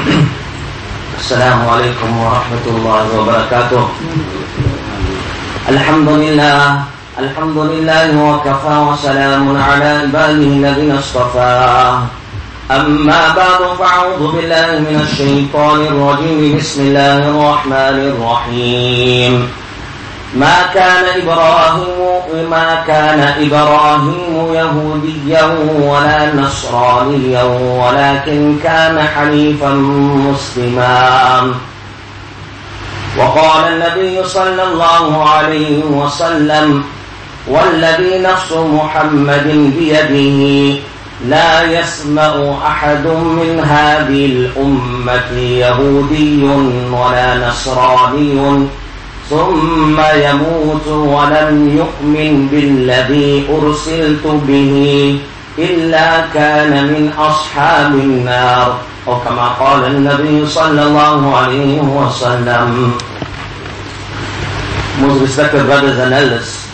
السلام عليكم ورحمة الله وبركاته. الحمد لله الحمد لله وكفى وسلام على عباده الذين اصطفى. أما بعد فأعوذ بالله من الشيطان الرجيم. بسم الله الرحمن الرحيم. ما كان إبراهيم ما كان إبراهيم يهوديا ولا نصرانيا ولكن كان حنيفا مسلما. وقال النبي صلى الله عليه وسلم والذي نفس محمد بيده لا يسمع أحد من هذه الأمة يهودي ولا نصراني ثم يموت ولم يؤمن بالذي أرسلت به إلا كان من أصحاب النار أو كما قال النبي صلى الله عليه وسلم Most respected brothers and elders,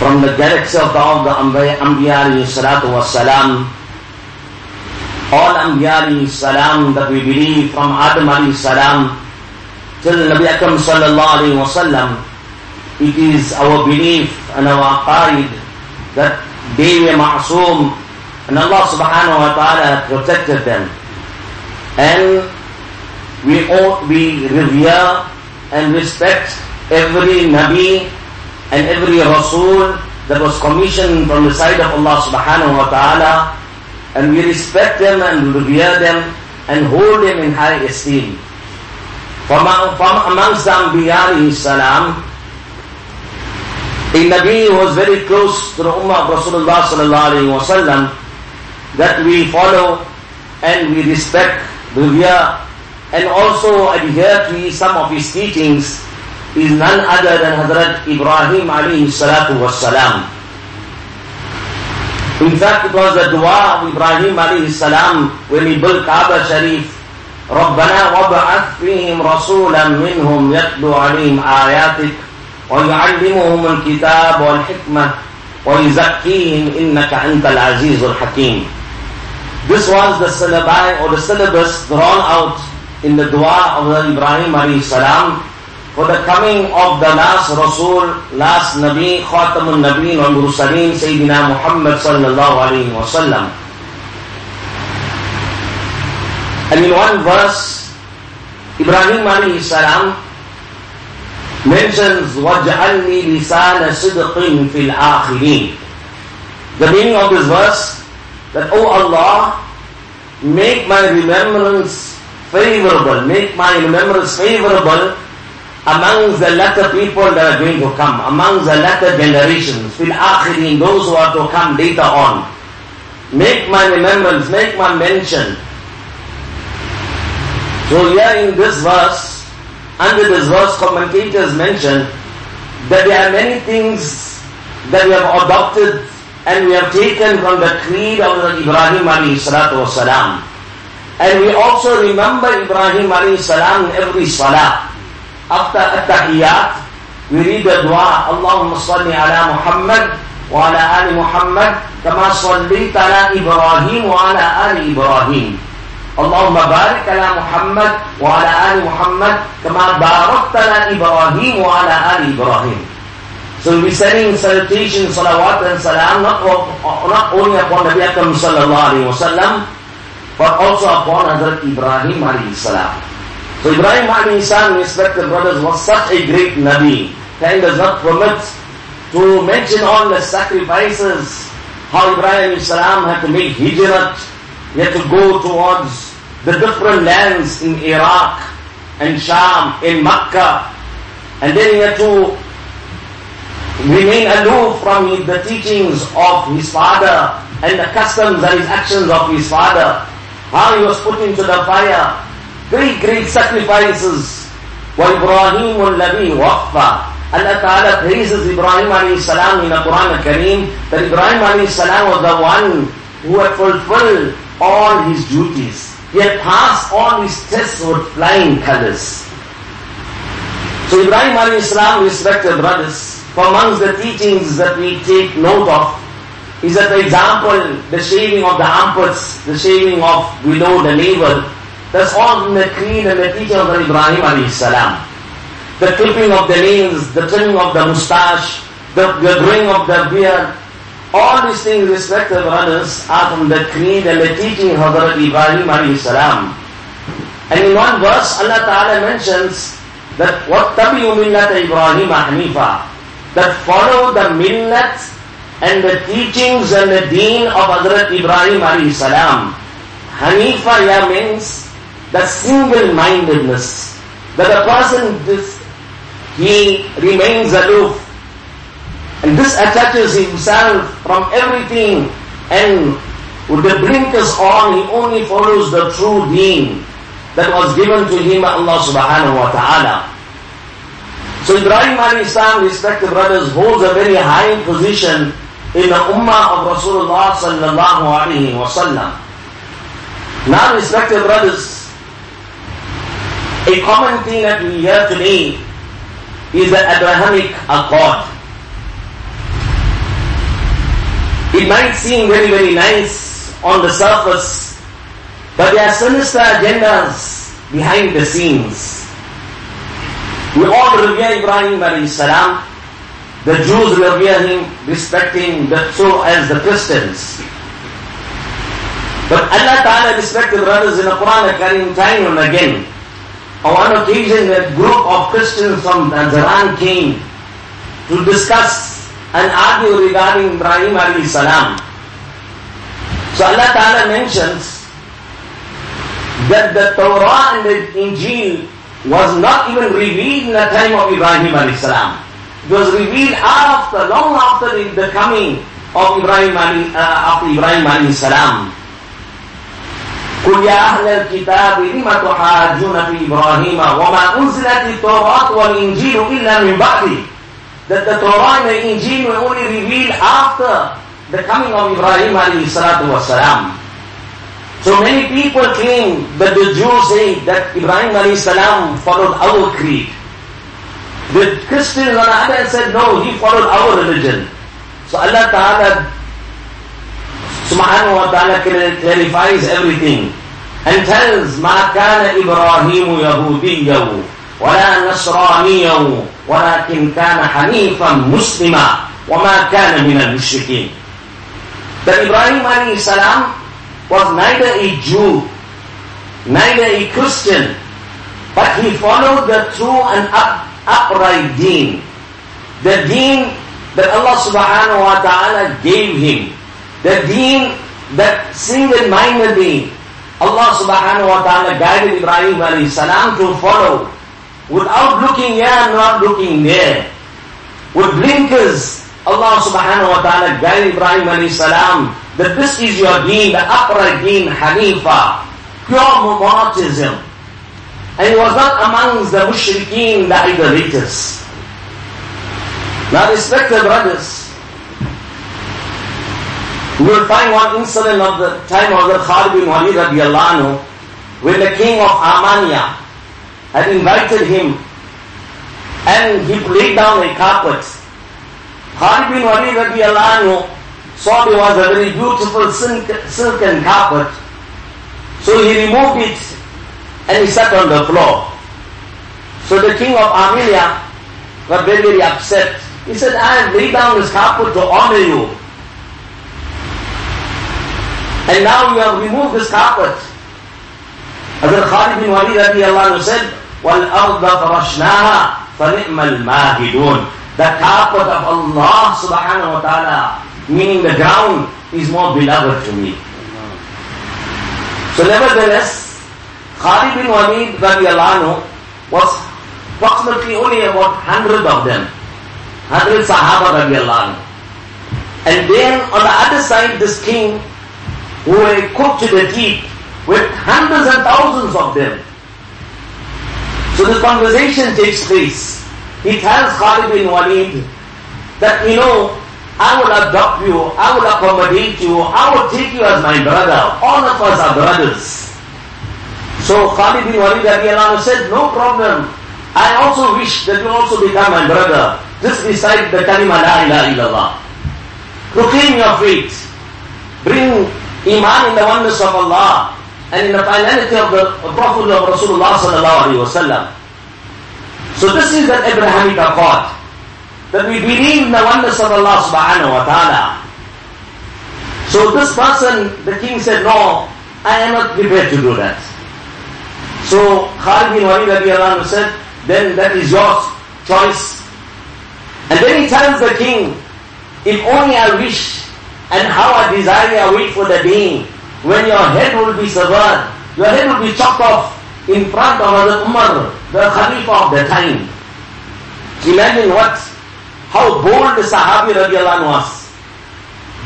from the galaxy of the, of the Anbiya alayhi salatu was salam, all Anbiya salam that we believe from Adam alayhi salam till Nabi Akram sallallahu alayhi wasallam, it is our belief and our aqaid that they were ma'soom and Allah subhanahu wa ta'ala protected them. And we ought we revere and respect every Nabi and every Rasul that was commissioned from the side of Allah subhanahu wa ta'ala and we respect them and revere them and hold them in high esteem. From, from amongst the Anbiya salam, a Nabi was very close to the Ummah of Rasulullah sallallahu alayhi wa sallam that we follow and we respect, revere and also adhere to some of his teachings is none other than Hazrat Ibrahim alayhi salatu wassalam. In fact, it was the dua of Ibrahim alayhi salam when he built Kaaba Sharif ربنا وابعث فيهم رسولا منهم يتلو عليهم آياتك ويعلمهم الكتاب والحكمة ويزكيهم إنك أنت العزيز الحكيم This was the syllabi or the syllabus drawn out in the dua of the Ibrahim alayhi salam for the coming of the last Rasul, last Nabi, Khatamun Nabi wal Mursaleen, Sayyidina Muhammad sallallahu alayhi wa sallam. And in one verse, Ibrahim alayhi salam mentions وَجْعَلْنِي لِسَانَ صِدْقٍ فِي الْآخِرِينَ The meaning of this verse, that, O oh Allah, make my remembrance favorable, make my remembrance favorable amongst the latter people that are going to come, amongst the latter generations, fil akhirin, those who are to come later on. Make my remembrance, make my mention so here in this verse, under this verse, commentators mention that there are many things that we have adopted and we have taken from the creed of Ibrahim alayhi salatu wasalam. And we also remember Ibrahim alayhi salam every salah. After at-tahiyyat, we read the dua, Allahumma salli ala Muhammad wa ala ali Muhammad kama salli ala Ibrahim wa ala ali Ibrahim. اللهم بارك على محمد وعلى آل محمد كما باركت على إبراهيم وعلى آل إبراهيم So be sending salutation, salawat and salam not, not only upon Nabi Akram sallallahu alayhi wa sallam, but also upon Hazrat Ibrahim alayhi salam. So Ibrahim alayhi salam, respected brothers, was such a great Nabi. Time does not permit to mention all the sacrifices, how Ibrahim salam had to make hijrat, he had to go towards the different lands in Iraq and Sham, in Makkah, and then he had to remain aloof from the teachings of his father and the customs and his actions of his father. How he was put into the fire. Great, great sacrifices. وَإِبْرَاهِيمُ الَّذِي وَقْفَ Allah Ta'ala praises Ibrahim alayhi salam in the Quran al-Kareem that Ibrahim alayhi salam was the one who had fulfilled all his duties. He had passed all his tests with flying colors. So Ibrahim alayhi salam, respected brothers, for amongst the teachings that we take note of, is that, for example, the shaving of the armpits, the shaving of below the navel, that's all in the creed and the teaching of Ibrahim alayhi salam. The clipping of the nails, the trimming of the mustache, the, the growing of the beard, all these things, respected brothers, are from the creed and the teaching of Hazrat Ibrahim alayhi salam. And in one verse, Allah Ta'ala mentions that وَاتَّبِعُوا مِلَّةَ إِبْرَاهِيمَ حَنِيفًا That follow the millat and the teachings and the deen of Hazrat Ibrahim alayhi salam. Hanifa ya means the single-mindedness. That a person, this, he remains aloof. and this attaches himself from everything and with the blinkers on, he only follows the true deen that was given to him by Allah subhanahu wa ta'ala. So Ibrahim alayhi salam, respected brothers, holds a very high position in the ummah of Rasulullah sallallahu alayhi wa sallam. Now respected brothers, a common thing that we hear today is the Abrahamic Accord. It might seem very, very nice on the surface, but there are sinister agendas behind the scenes. We all revere Ibrahim alayhi salam. The Jews revere him, respecting the, so as the Christians. But Allah Ta'ala respected brothers in the Quran Karim time and again. On one occasion, a group of Christians from Najran came to discuss and argue regarding Ibrahim alayhi salam. So Allah Ta'ala mentions that the Torah and the Injil was not even revealed in the time of Ibrahim alayhi salam. It was revealed after, long after the, the coming of Ibrahim alayhi, uh, after Ibrahim alayhi salam. قل يا أهل الكتاب لم تحاجون في إبراهيم وما أنزلت التوراة والإنجيل إلا من بعده that the Torah and the Injil were only revealed after the coming of Ibrahim alayhi salatu wasalam. So many people claim that the Jews say that Ibrahim alayhi salam followed our creed. The Christians on the other hand said no, he followed our religion. So Allah Ta'ala subhanahu wa ta'ala clarifies everything and tells ما كان إبراهيم يهوديا ولا نصرانيا ولكن كان حنيفا مسلما وما كان من المشركين That Ibrahim alayhi was neither a Jew, neither a Christian, but he followed the true and up, upright deen. The deen that Allah subhanahu wa ta'ala gave him. The deen that single-mindedly Allah subhanahu wa ta'ala guided Ibrahim alayhi salam to follow without looking here, and not looking there. With blinkers, Allah subhanahu wa ta'ala guided Ibrahim alayhi salam that this is your deen, the upright deen, Hanifa, pure monotheism. And he was not amongst the mushrikeen, the idolaters. Now respected brothers, we will find one incident of the time of the Khalid bin Walid radiallahu when the king of Armenia had invited him and he laid down a carpet. Khalid bin Walid radiallahu saw there was a very beautiful silken carpet. So he removed it and he sat on the floor. So the king of Armenia was very, very upset. He said, I have laid down this carpet to honor you. And now you have removed this carpet. Hazrat Khalid bin Walid radiallahu said, وَالْأَرْضَ فَرَشْنَاهَا فَنِعْمَ الْمَاهِدُونَ The carpet of Allah subhanahu wa ta'ala, meaning the ground, is more beloved to me. So nevertheless, Khalid bin Walid radiallahu was approximately only about 100 of them. 100 Sahaba radiallahu And then on the other side, this king who were cooked to the teeth with hundreds and thousands of them. So the conversation takes place. He tells Khalid bin Walid that, you know, I will adopt you, I will accommodate you, I will take you as my brother. All of us are brothers. So Khalid bin Walid said, no problem. I also wish that you also become my brother. Just beside the kalima la ilaha illallah. proclaim your faith, bring iman in the oneness of Allah and in the finality of the Prophet of Rasulullah sallallahu alaihi wasallam. So this is that Abrahamic accord that we believe in the oneness of Allah subhanahu wa ta'ala. So this person, the king said, no, I am not prepared to do that. So Khalid bin Walid radiallahu said, then that is your choice. And then he tells the king, if only I wish and how I desire I wait for the day when your head will be severed, your head will be chopped off in front of Hazrat Umar, the Khalifa of the time. Imagine what, how bold the Sahabi radiallahu was.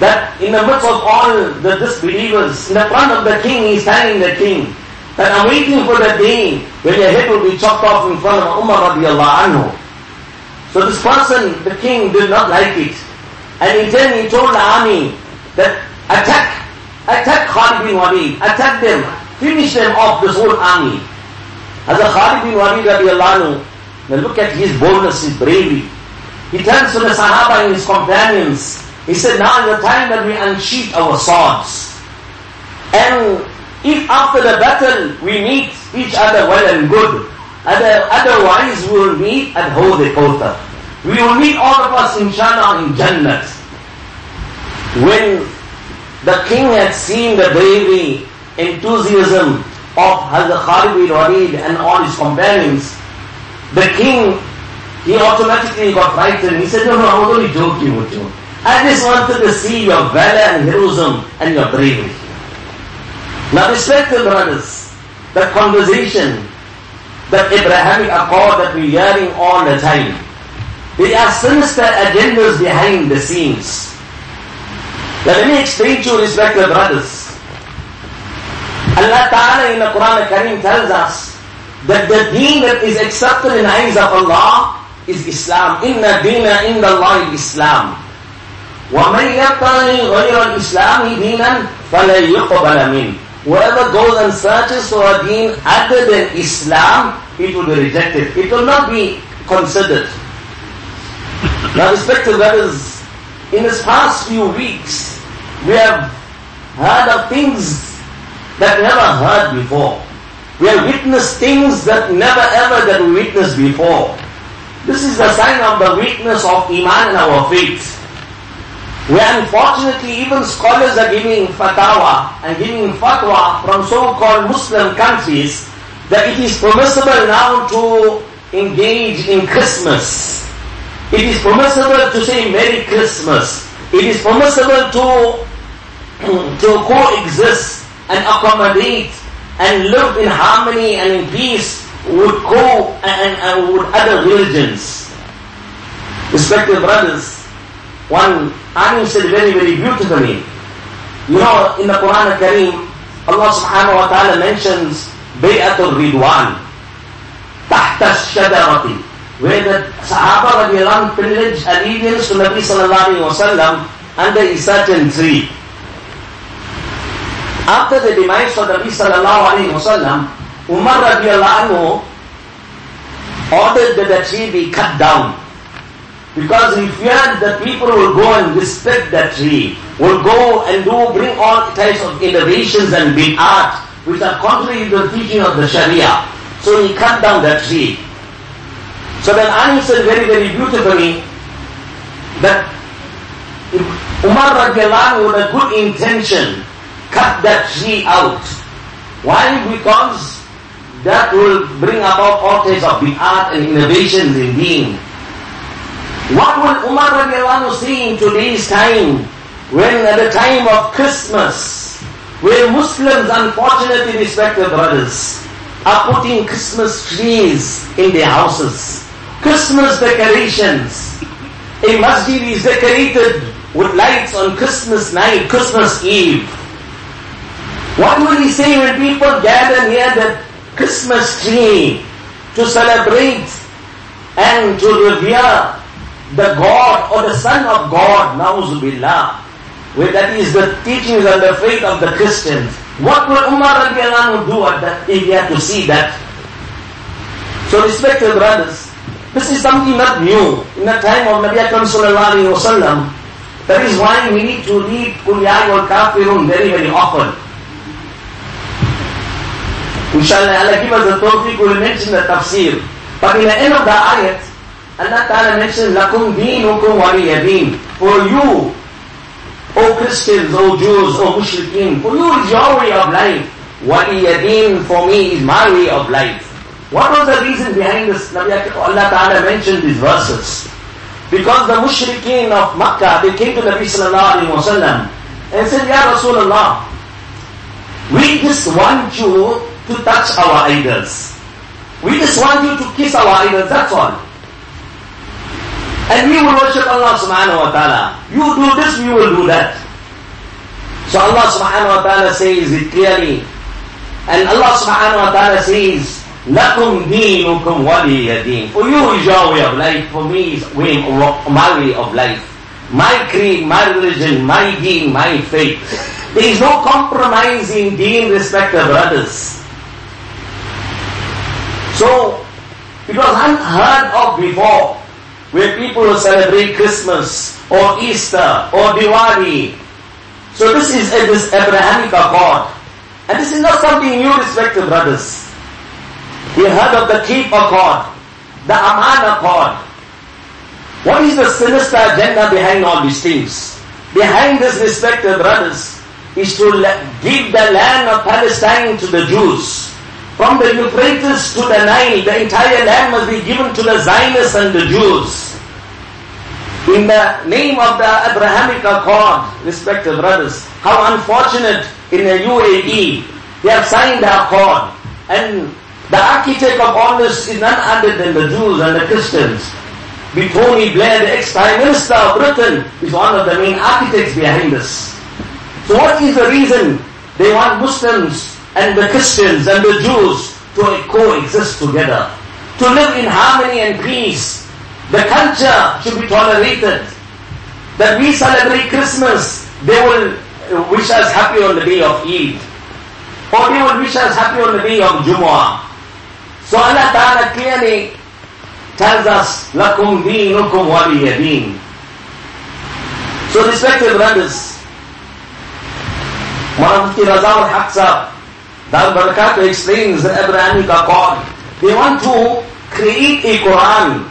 That in the midst of all the disbelievers, in the front of the king, he's telling the king, that I'm waiting for the day when your head will be chopped off in front of Umar radiallahu anhu. So this person, the king, did not like it. And in turn he told the army that attack, attack Khalid bin Walid, attack them, finish them off, this whole army. As a Khalid bin Walid radiallahu now look at his boldness, his bravery. He turns to the Sahaba and his companions. He said, now is the time that we unsheath our swords. And if after the battle we meet each other well and good, other, otherwise we will meet at Hawd Kawthar. We will meet all of us inshallah in Jannat. When the king had seen the bravery, enthusiasm of Hazrat Khalid bin Walid and all his companions, the king, he automatically got frightened. He said, no, no, I was only joking with you. I just wanted to see your valor and heroism and your bravery. Now respected brothers, the conversation, that Abrahamic accord that we're hearing all the time, there are sinister agendas behind the scenes. Now let me explain to you respected brothers. Allah Ta'ala in the Quran Kareem tells us that the deen that is accepted in the eyes of Allah is Islam. Inna dina inda Allah Islam. وَمَنْ يَبْتَغِي غَيْرَ الْإِسْلَامِ دِينًا فَلَا يُقْبَلَ مِنْهُ Whoever goes and searches for a deen other than Islam, it will be rejected. It will not be considered. Now respected brothers, in this past few weeks, we have heard of things that never heard before. We have witnessed things that never ever that we witnessed before. This is the sign of the weakness of Iman in our faith where unfortunately even scholars are giving fatwa and giving fatwa from so-called Muslim countries that it is permissible now to engage in Christmas. It is permissible to say Merry Christmas. It is permissible to, to coexist and accommodate and live in harmony and in peace with co and, and with other religions. Respected brothers, one alim said very, very beautifully. You know, in the Quran al-Kareem, Allah subhanahu wa ta'ala mentions Bay'atul Ridwan, Tahta Shajarati, where the Sahaba radiallahu privileged allegiance to Nabi sallallahu alayhi wa sallam under a certain tree. After the demise of Nabi sallallahu alayhi wa sallam, Umar radiallahu anhu ordered that the tree be cut down. Because he feared that people will go and respect that tree, will go and do, bring all types of innovations and bid'at, which are contrary to the teaching of the Sharia. So he cut down that tree. So then Ali said very, very beautifully that Umar radiallahu with a good intention cut that tree out. Why? Because that will bring about all types of art and innovations in being. What will Umar radiallahu see in today's time, when at the time of Christmas, where Muslims, unfortunately respected brothers, are putting Christmas trees in their houses, Christmas decorations. A masjid is decorated with lights on Christmas night, Christmas Eve. What will he say when people gather near the Christmas tree to celebrate and to revere the God or the Son of God, Nauzubillah, where that is the teachings and the faith of the Christians. What will Umar radiallahu do at that if he had to see that? So respected brothers, this is something not new. In the time of Nabi Akram sallallahu alayhi wa sallam, That is why we need to read Qul Ya Kafirun very, very often. Inshallah, Allah give us the tawfiq, we will mention the tafsir. But in the end of the ayat, Allah Ta'ala mentions, Lakum deenukum waliyadeen. For you, O Christians, O Jews, O Mushrikeen, for you is your way of life. Waliyadeen for me is my way of life. What was the reason behind this? Allah Ta'ala mentioned these verses. Because the mushrikeen of Makkah, they came to Nabi Sallallahu Alaihi Wasallam and said, Ya Rasulullah, we just want you to touch our idols. We just want you to kiss our idols, that's all. And we will worship Allah subhanahu wa ta'ala. You do this, we will do that. So Allah subhanahu wa ta'ala says it clearly. And Allah subhanahu wa ta'ala says, Lakum deenukum waliyadeen. For you is your way of life, for me is way, my way of life. My creed, my religion, my deen, my faith. There is no compromise in deen respect of brothers. So, it was unheard of before where people will celebrate Christmas or Easter or Diwali. So this is a, this Abrahamic accord. And this is not something new respected brothers. We heard of the Keep Accord, the Aman Accord. What is the sinister agenda behind all these things? Behind this respected brothers is to give the land of Palestine to the Jews. From the Euphrates to the Nile, the entire land must be given to the Zionists and the Jews. In the name of the Abrahamic Accord, respected brothers, how unfortunate in the UAE, they have signed the accord and the architect of all this is none other than the Jews and the Christians. Be Tony Blair, the ex-Prime Minister of Britain, is one of the main architects behind this. So what is the reason they want Muslims and the Christians and the Jews to coexist together? To live in harmony and peace. The culture should be tolerated. That we celebrate Christmas, they will wish us happy on the day of Eid. Or they will wish us happy on the day of Jumu'ah. So Allah Ta'ala clearly tells us, لَكُمْ دِينُكُمْ وَلِيَ دِينُ So respected brothers, Mufti Raza al-Haq Dar Barakatuh explains the Abrahamic Accord. They want to create a Quran.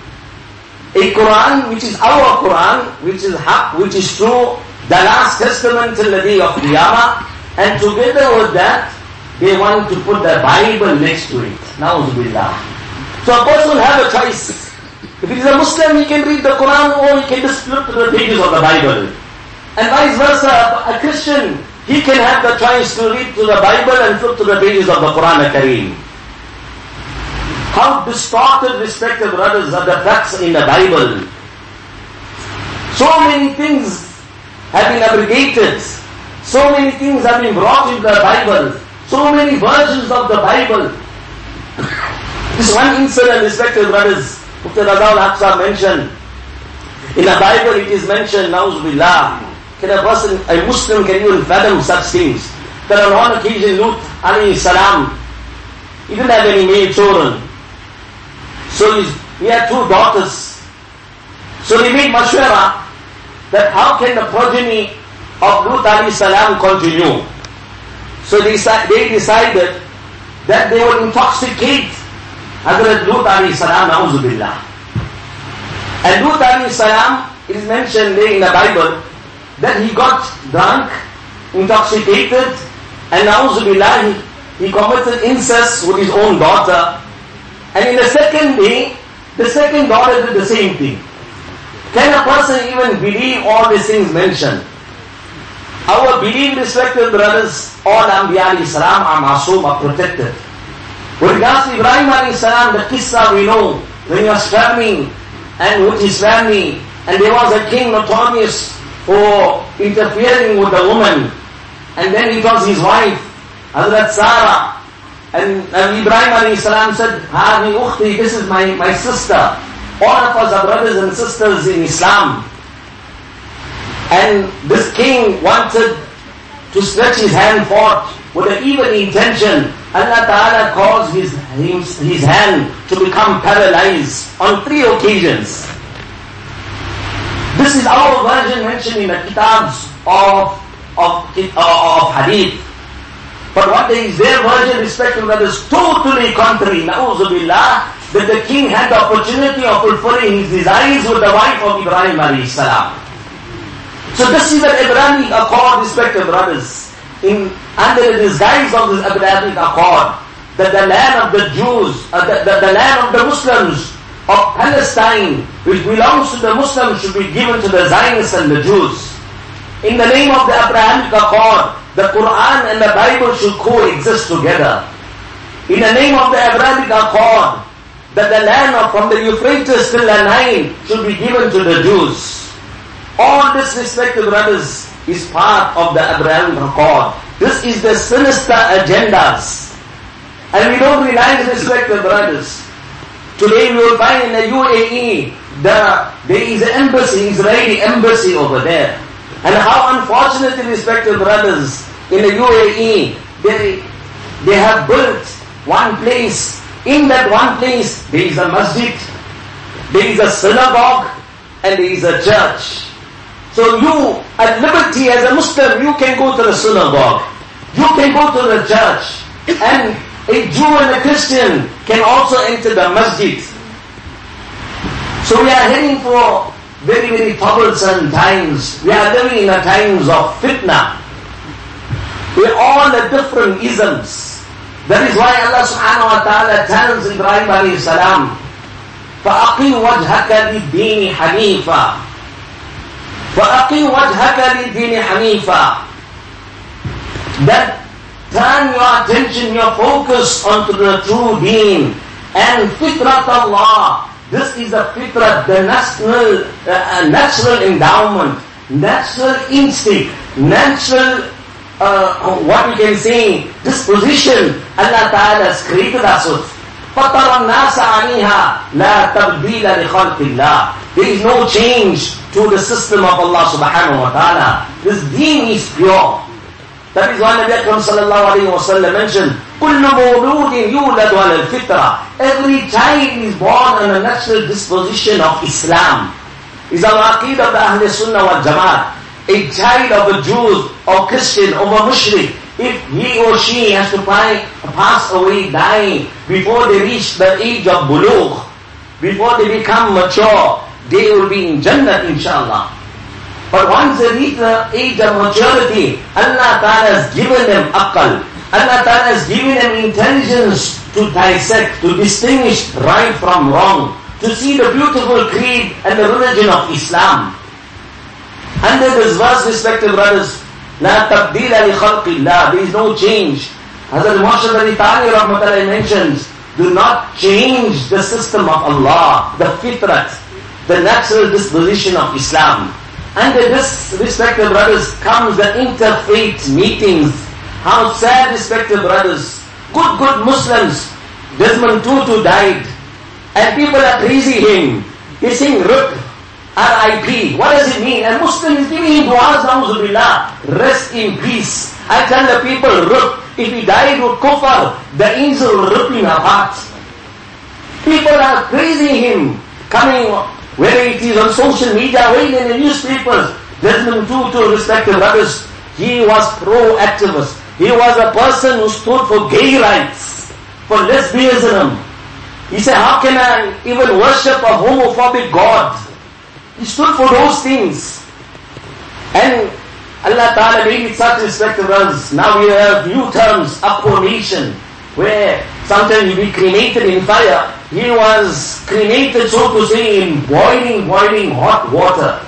A Quran which is our Quran, which is haq, which is true, the last testament till the day of Qiyamah, and together with that, they want to put the Bible next to it. Na'uzubillah. So a person have a choice. If he is a Muslim, he can read the Quran or he can just flip to the pages of the Bible. And vice versa, a Christian, he can have the chance to read to the Bible and flip to the pages of the Quran Kareem. How distorted, respected brothers, are the facts in the Bible. So many things have been abrogated. So many things have been brought into the Bible. So many versions of the Bible. This one incident, respected brothers, Mufti Raza al mentioned. In the Bible it is mentioned, Nauzubillah. Can a person, a Muslim can even fathom such things? That on one occasion Lut alayhi salam, he didn't have any male children. So he had two daughters. So they made mashwara that how can the progeny of Lut alayhi salam continue? So they, they decided that they would intoxicate Hazrat Lut alayhi salam, na'uzubillah. And Lut alayhi salam, is mentioned there in the Bible, that he got drunk, intoxicated, and na'uzubillah, he, he committed incest with his own daughter. And in the second day, the second daughter did the same thing. Can a person even believe all these things mentioned? Our belief, respected brothers, all Anbiya salam are masoom, are protected. With regards to Ibrahim salam, the qissa we know, when he was traveling and with his family, and there was a king notorious for interfering with the woman, and then it was his wife, Hazrat Sarah, and, and Ibrahim salam said, Hadi ukhti, this is my, my sister. All of us are brothers and sisters in Islam. And this king wanted to stretch his hand forth with an evil intention. Allah Ta'ala caused his, his, his hand to become paralyzed on three occasions. This is our version mentioned in the kitabs of, of, of, of hadith. But what is their version respecting that is totally contrary. Na'uzubillah, that the king had the opportunity of fulfilling his desires with the wife of Ibrahim alayhi salam. So this is an Abrahamic accord, respected brothers. In, under the disguise of this Abrahamic accord, that the land of the Jews, uh, the, the, the land of the Muslims of Palestine, which belongs to the Muslims, should be given to the Zionists and the Jews. In the name of the Abrahamic accord, the Quran and the Bible should coexist together. In the name of the Abrahamic Accord, that the land of from the Euphrates till the Nile should be given to the Jews. All this, respected brothers, is part of the Abrahamic Accord. This is the sinister agendas. And we don't realize, respected brothers, today we will find in the UAE, the, there is an embassy, Israeli embassy over there. And how unfortunately, respected brothers, in the UAE, they, they have built one place. In that one place, there is a masjid, there is a synagogue, and there is a church. So you, at liberty as a Muslim, you can go to the synagogue. You can go to the church. And a Jew and a Christian can also enter the masjid. So we are heading for very, very troublesome times. We are living in the times of fitna. We all the different isms. That is why Allah subhanahu wa ta'ala tells Ibrahim alayhi salam, فَأَقِمْ وَجْهَكَ لِلدِّينِ حَنِيفًا فَأَقِمْ وَجْهَكَ لِلدِّينِ حَنِيفًا That turn your attention, your focus onto the true deen and fitrat Allah this is a fitra, the natural, uh, natural endowment, natural instinct, natural, uh, what we can say, disposition Allah Ta'ala has created us with. فَطَرَ النَّاسَ عَنِيهَا لَا تَبْدِيلَ لِخَلْقِ اللَّهِ There is no change to the system of Allah subhanahu wa ta'ala. This deen is pure. That is why Nabi Akram sallallahu alayhi wa sallam mentioned, كل مولود يولد على الفطرة Every child is born on a natural disposition of Islam. Is our aqid of the Ahl Sunnah wal Jamaat. A child of a Jew or Christian or a Mushrik, if he or she has to pass away dying before they reach the age of bulugh, before they become mature, they will be in Jannah inshallah. But once they reach the age of maturity, Allah Ta'ala has given them aqal. Allah Ta'ala has given them intelligence to dissect, to distinguish right from wrong, to see the beautiful creed and the religion of Islam. Under this verse, respected brothers, لا تبديل لخلق الله, there is no change. Hazrat Moshe Ali Tani Rahmatullahi mentions, do not change the system of Allah, the fitrat, the natural disposition of Islam. Under this, respected brothers, comes the interfaith meetings how sad, respected brothers. Good, good Muslims. Desmond Tutu died. And people are praising him. They sing RIP, R-I-P. What does it mean? And Muslim is giving him du'as, na'uzubillah. Rest in peace. I tell the people, RIP. If he died with kufr, the angel will rip him apart. People are praising him. Coming, whether it is on social media, whether in the newspapers. Desmond Tutu, respected brothers, he was pro-activist. He was a person who stood for gay rights, for lesbianism. He said, how can I even worship a homophobic God? He stood for those things. And Allah Ta'ala made it such respect to us. Now we have new terms, appellation, where sometimes you be cremated in fire. He was cremated, so to say, in boiling, boiling hot water.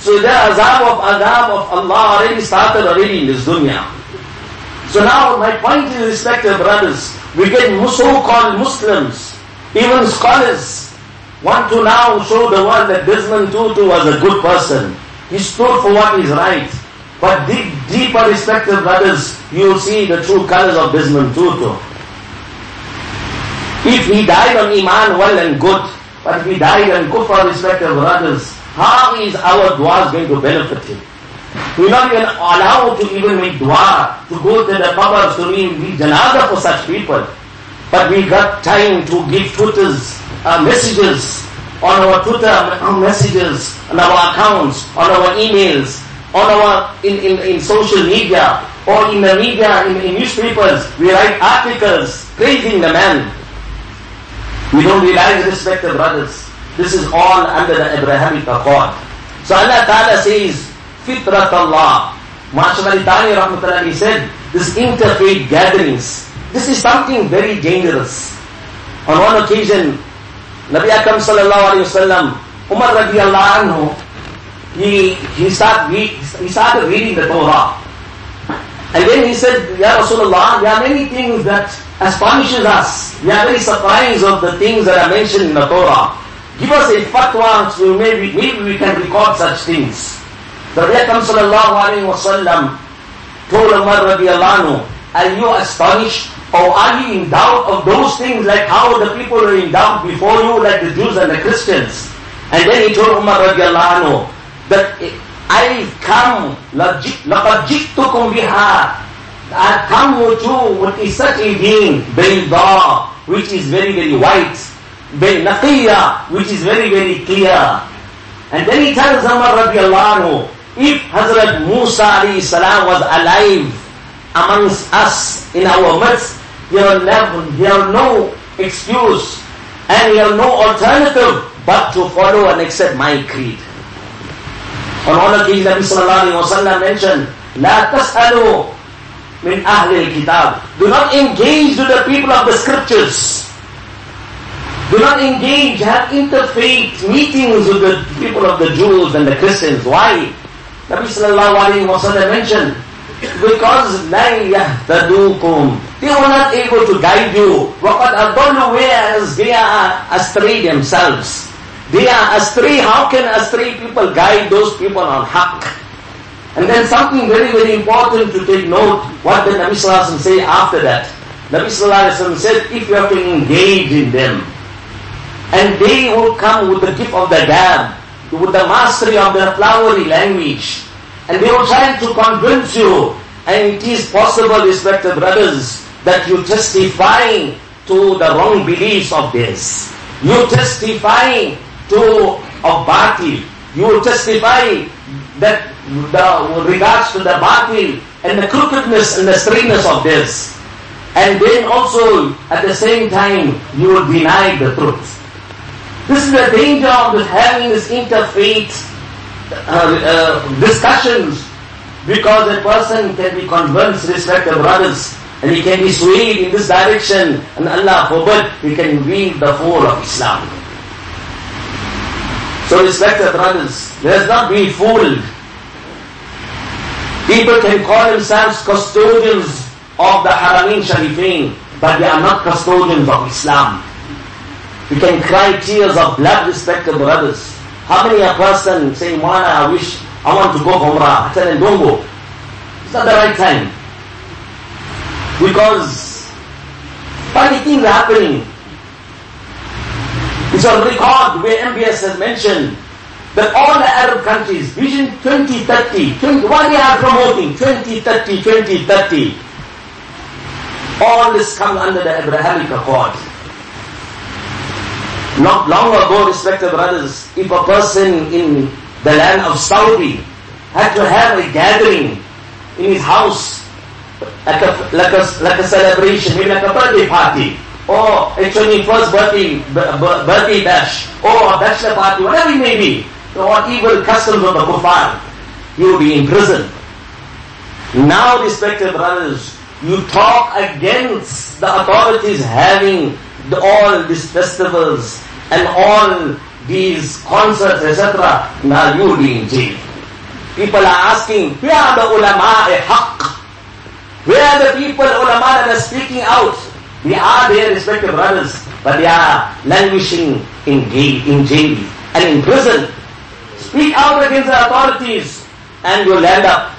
So the azab of azab of Allah already started already in this dunya. So now my point is, respected brothers, we get so-called Muslims, even scholars, want to now show the world that Desmond Tutu was a good person. He stood for what is right. But deep, deeper respected brothers, you will see the true colors of Desmond Tutu. If he died on Iman, well and good. But if he died on Kufr, respected brothers, how is our dua going to benefit him? We're not even allowed to even make dua, to go to the qabrs, to read janaza for such people. But we got time to give tutors, uh, messages, on our Twitter messages, on our accounts, on our emails, on our in, in, in social media, or in the media, in, in newspapers, we write articles praising the man. We don't realize, respected brothers, this is all under the Abrahamic Accord. So Allah Ta'ala says, Fitrat Allah. Mashal Tani Rahmatullah said, this interfaith gatherings, this is something very dangerous. On one occasion, Nabi Akram sallallahu alayhi wasallam, Umar radiallahu anhu, he, he, start, he, he started reading the Torah. And then he said, Ya Rasulullah, there are many things that astonishes us. We are very surprised of the things that are mentioned in the Torah. Give us a fatwa so maybe, maybe we can record such things. The Nabi sallallahu alayhi wasallam told Umar radiallahu anhu, are you astonished or are you in doubt of those things like how the people were in doubt before you, like the Jews and the Christians? And then he told Umar radiallahu anhu that I've come, لَقَدْ جِئْتُكُمْ بِهَا I've come with you with such a being, بَيْضَى, which is very, very white, نَقِيَّة, which is very, very clear. And then he tells Umar radiallahu anhu, if Hazrat Musa alayhi salam was alive amongst us in our midst, he will never, he will no excuse and he will no alternative but to follow and accept my creed. On one occasion, Nabi sallallahu alayhi wa sallam mentioned, لا تسألوا من أهل الكتاب. Do not engage with the people of the scriptures. Do not engage, have interfaith meetings with the people of the Jews and the Christians. Why? Nabi sallallahu alayhi wa sallam mentioned, because لَن يَهْتَدُوكُمْ They were not able to guide you. وَقَدْ أَضَلُّوا Whereas they are astray themselves. They are astray. How can astray people guide those people on haqq? And then something very, very important to take note, what did Nabi Sallallahu Alaihi say after that? Nabi Sallallahu Alaihi said, if you have to engage in them, and they will come with the gift of the gab, with the mastery of their flowery language, and they will try to convince you, and it is possible, respected brothers, that you testify to the wrong beliefs of this. You testify to of batil. You testify that the regards to the batil and the crookedness and the strangeness of this. And then also at the same time you will deny the truth. This is the danger of having this interfaith uh, uh, discussions because a person can be convinced, respected brothers, and he can be swayed in this direction, and Allah forbid, he can read the whole of Islam. So respected brothers, let us not be fooled. People can call themselves custodians of the Haramain Sharifain, but they are not custodians of Islam. We can cry tears of blood, respected brothers. How many a person say, Mana, I wish I want to go Umrah. I tell them, don't go. It's not the right time. Because funny things are happening. It's on record where MBS has mentioned that all the Arab countries, Vision 2030, 20, what they are promoting, 2030, 2030, all this comes under the Abrahamic Accord. Not long ago, respected brothers, if a person in the land of Saudi had to have a gathering in his house, like a, like a, like a celebration, maybe like a birthday party, or a 21st birthday, birthday bash, or a bachelor party, whatever it may be, or evil customs of the kuffar, you will be in prison. Now, respected brothers, you talk against the authorities having the, all these festivals and all these concerts, etc. Now you will be in jail. People are asking, where are the ulama haqq? Where are the people, ulama that are speaking out? They are there, respected brothers, but they are languishing in jail, in jail and in prison. Speak out against the authorities and you'll end up.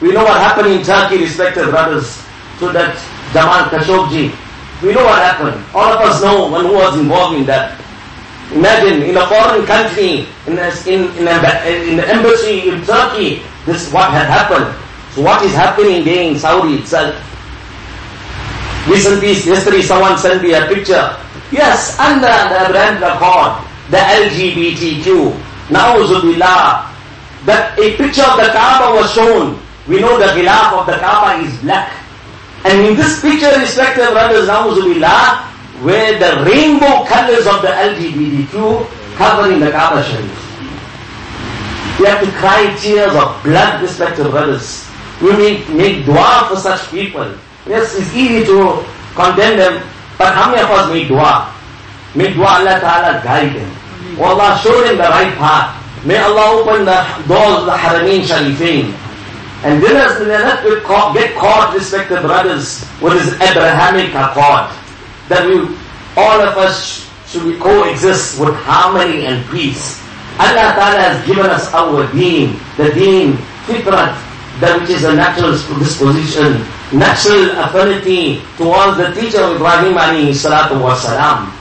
We know what happened in Turkey, respected brothers, to that Jamal Khashoggi. We know what happened. All of us know one who was involved in that. Imagine in a foreign country, in, a, in, in, a, in the embassy in Turkey, this is what had happened. So what is happening there in Saudi itself? Recently, yesterday someone sent me a picture. Yes, under the Abraham Accord, the LGBTQ. Na'uzubillah. That a picture of the Kaaba was shown. We know the Ghilaf of the Kaaba is black. And in this picture, respected brothers, Na'uzubillah, where the rainbow colors of the LGBTQ covering the Kaaba Sharif. We have to cry tears of blood, respected brothers. We make, make dua for such people. Yes, it's easy to condemn them, but how many of us make dua? Make dua Allah Ta'ala guide them. Allah show them the right path. May Allah open the doors of the Haramain Sharifain. And then as they not get caught, respected brothers, with this Abrahamic accord. That we, all of us should we coexist with harmony and peace. Allah Ta'ala has given us our deen, the deen, fitrat, that which is a natural disposition, natural affinity towards the teacher of Ibrahim alayhi salatu wasalam.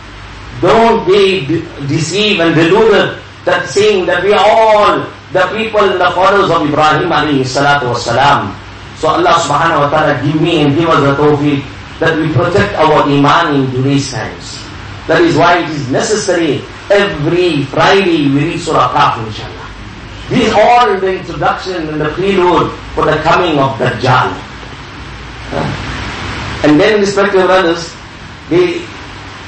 Don't be deceived and deluded that saying that we are all the people and the followers of Ibrahim alayhi salatu wasalam. So Allah subhanahu wa ta'ala give me and give us the tawfiq that we protect our iman in today's times. That is why it is necessary every Friday we read Surah Kahf inshallah. This is all the introduction and the prelude for the coming of Dajjal. And then respective brothers, they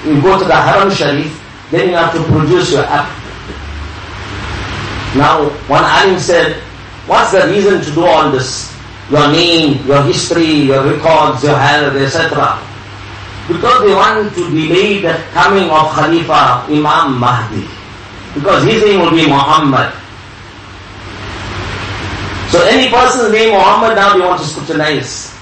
you go to the Haram Sharif, then you have to produce your app. Now, one alim said, what's the reason to do all this? Your name, your history, your records, your health, etc. Because they want to delay the coming of Khalifa Imam Mahdi. Because his name will be Muhammad. So any person's name Muhammad now they want to scrutinize.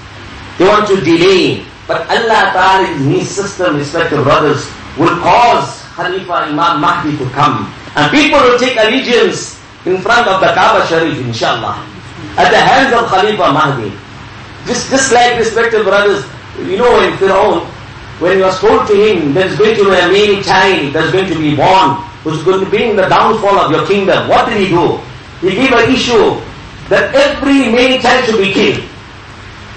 They want to delay. But Allah Ta'ala His system, respected brothers, will cause Khalifa Imam Mahdi to come. And people will take allegiance in front of the Kaaba Sharif, inshallah. At the hands of Khalifa Mahdi. Just, just like respected brothers, you know in Fir'aun, when he was told to him, there's going to be a male child that's going to be born, who's going to bring the downfall of your kingdom. What did he do? He gave an issue that every male child should be killed,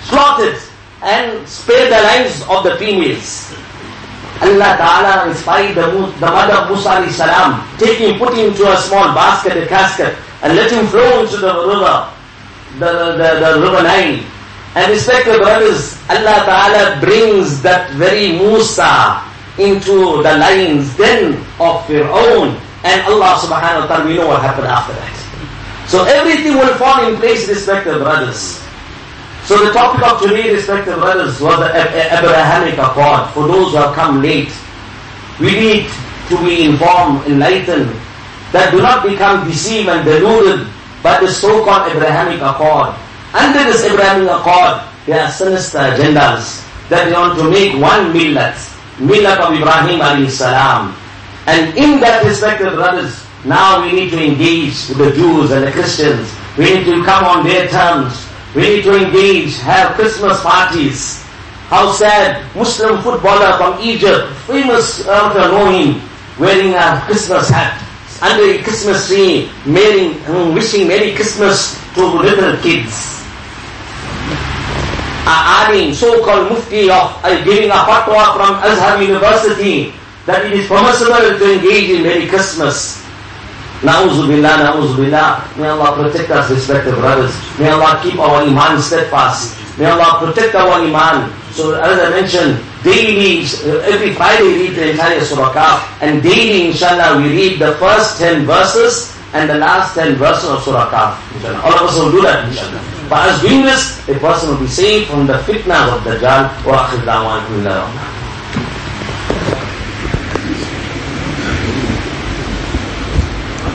slaughtered and spare the lives of the females. Allah Ta'ala inspired the, the mother of Musa salam, take him, put him into a small basket, a casket, and let him flow into the river, the, the, the river Nile. And respected brothers, Allah Ta'ala brings that very Musa into the lines then of Fir'aun. And Allah Subhanahu wa Ta'ala, we know what happened after that. So everything will fall in place, respected brothers. So the topic of today, respected brothers, was the Abrahamic Accord. For those who have come late, we need to be informed, enlightened, that do not become deceived and deluded by the so-called Abrahamic Accord. Under this Abrahamic Accord, there are sinister agendas that they want to make one millat, millat of Ibrahim alayhi salam. And in that respected brothers, now we need to engage with the Jews and the Christians. We need to come on their terms. We need to engage, have Christmas parties. How sad, Muslim footballer from Egypt, famous, I don't know him, wearing a Christmas hat, under a Christmas tree, mailing, wishing Merry Christmas to little kids. Adding so-called mufti of uh, giving a fatwa from Azhar University that it is permissible to engage in Merry Christmas. Na'uzubillah, na'uzubillah. May Allah protect us, respected brothers. May Allah keep our iman steadfast. May Allah protect our iman. So as I mentioned, daily, uh, every Friday we read the entire Surah Kahf. And daily, inshallah, we read the first 10 verses and the last 10 verses of Surah Kahf. All of us will do that, inshallah. By us doing this, a person will be saved from the fitna of Dajjal. Wa akhir da'wan,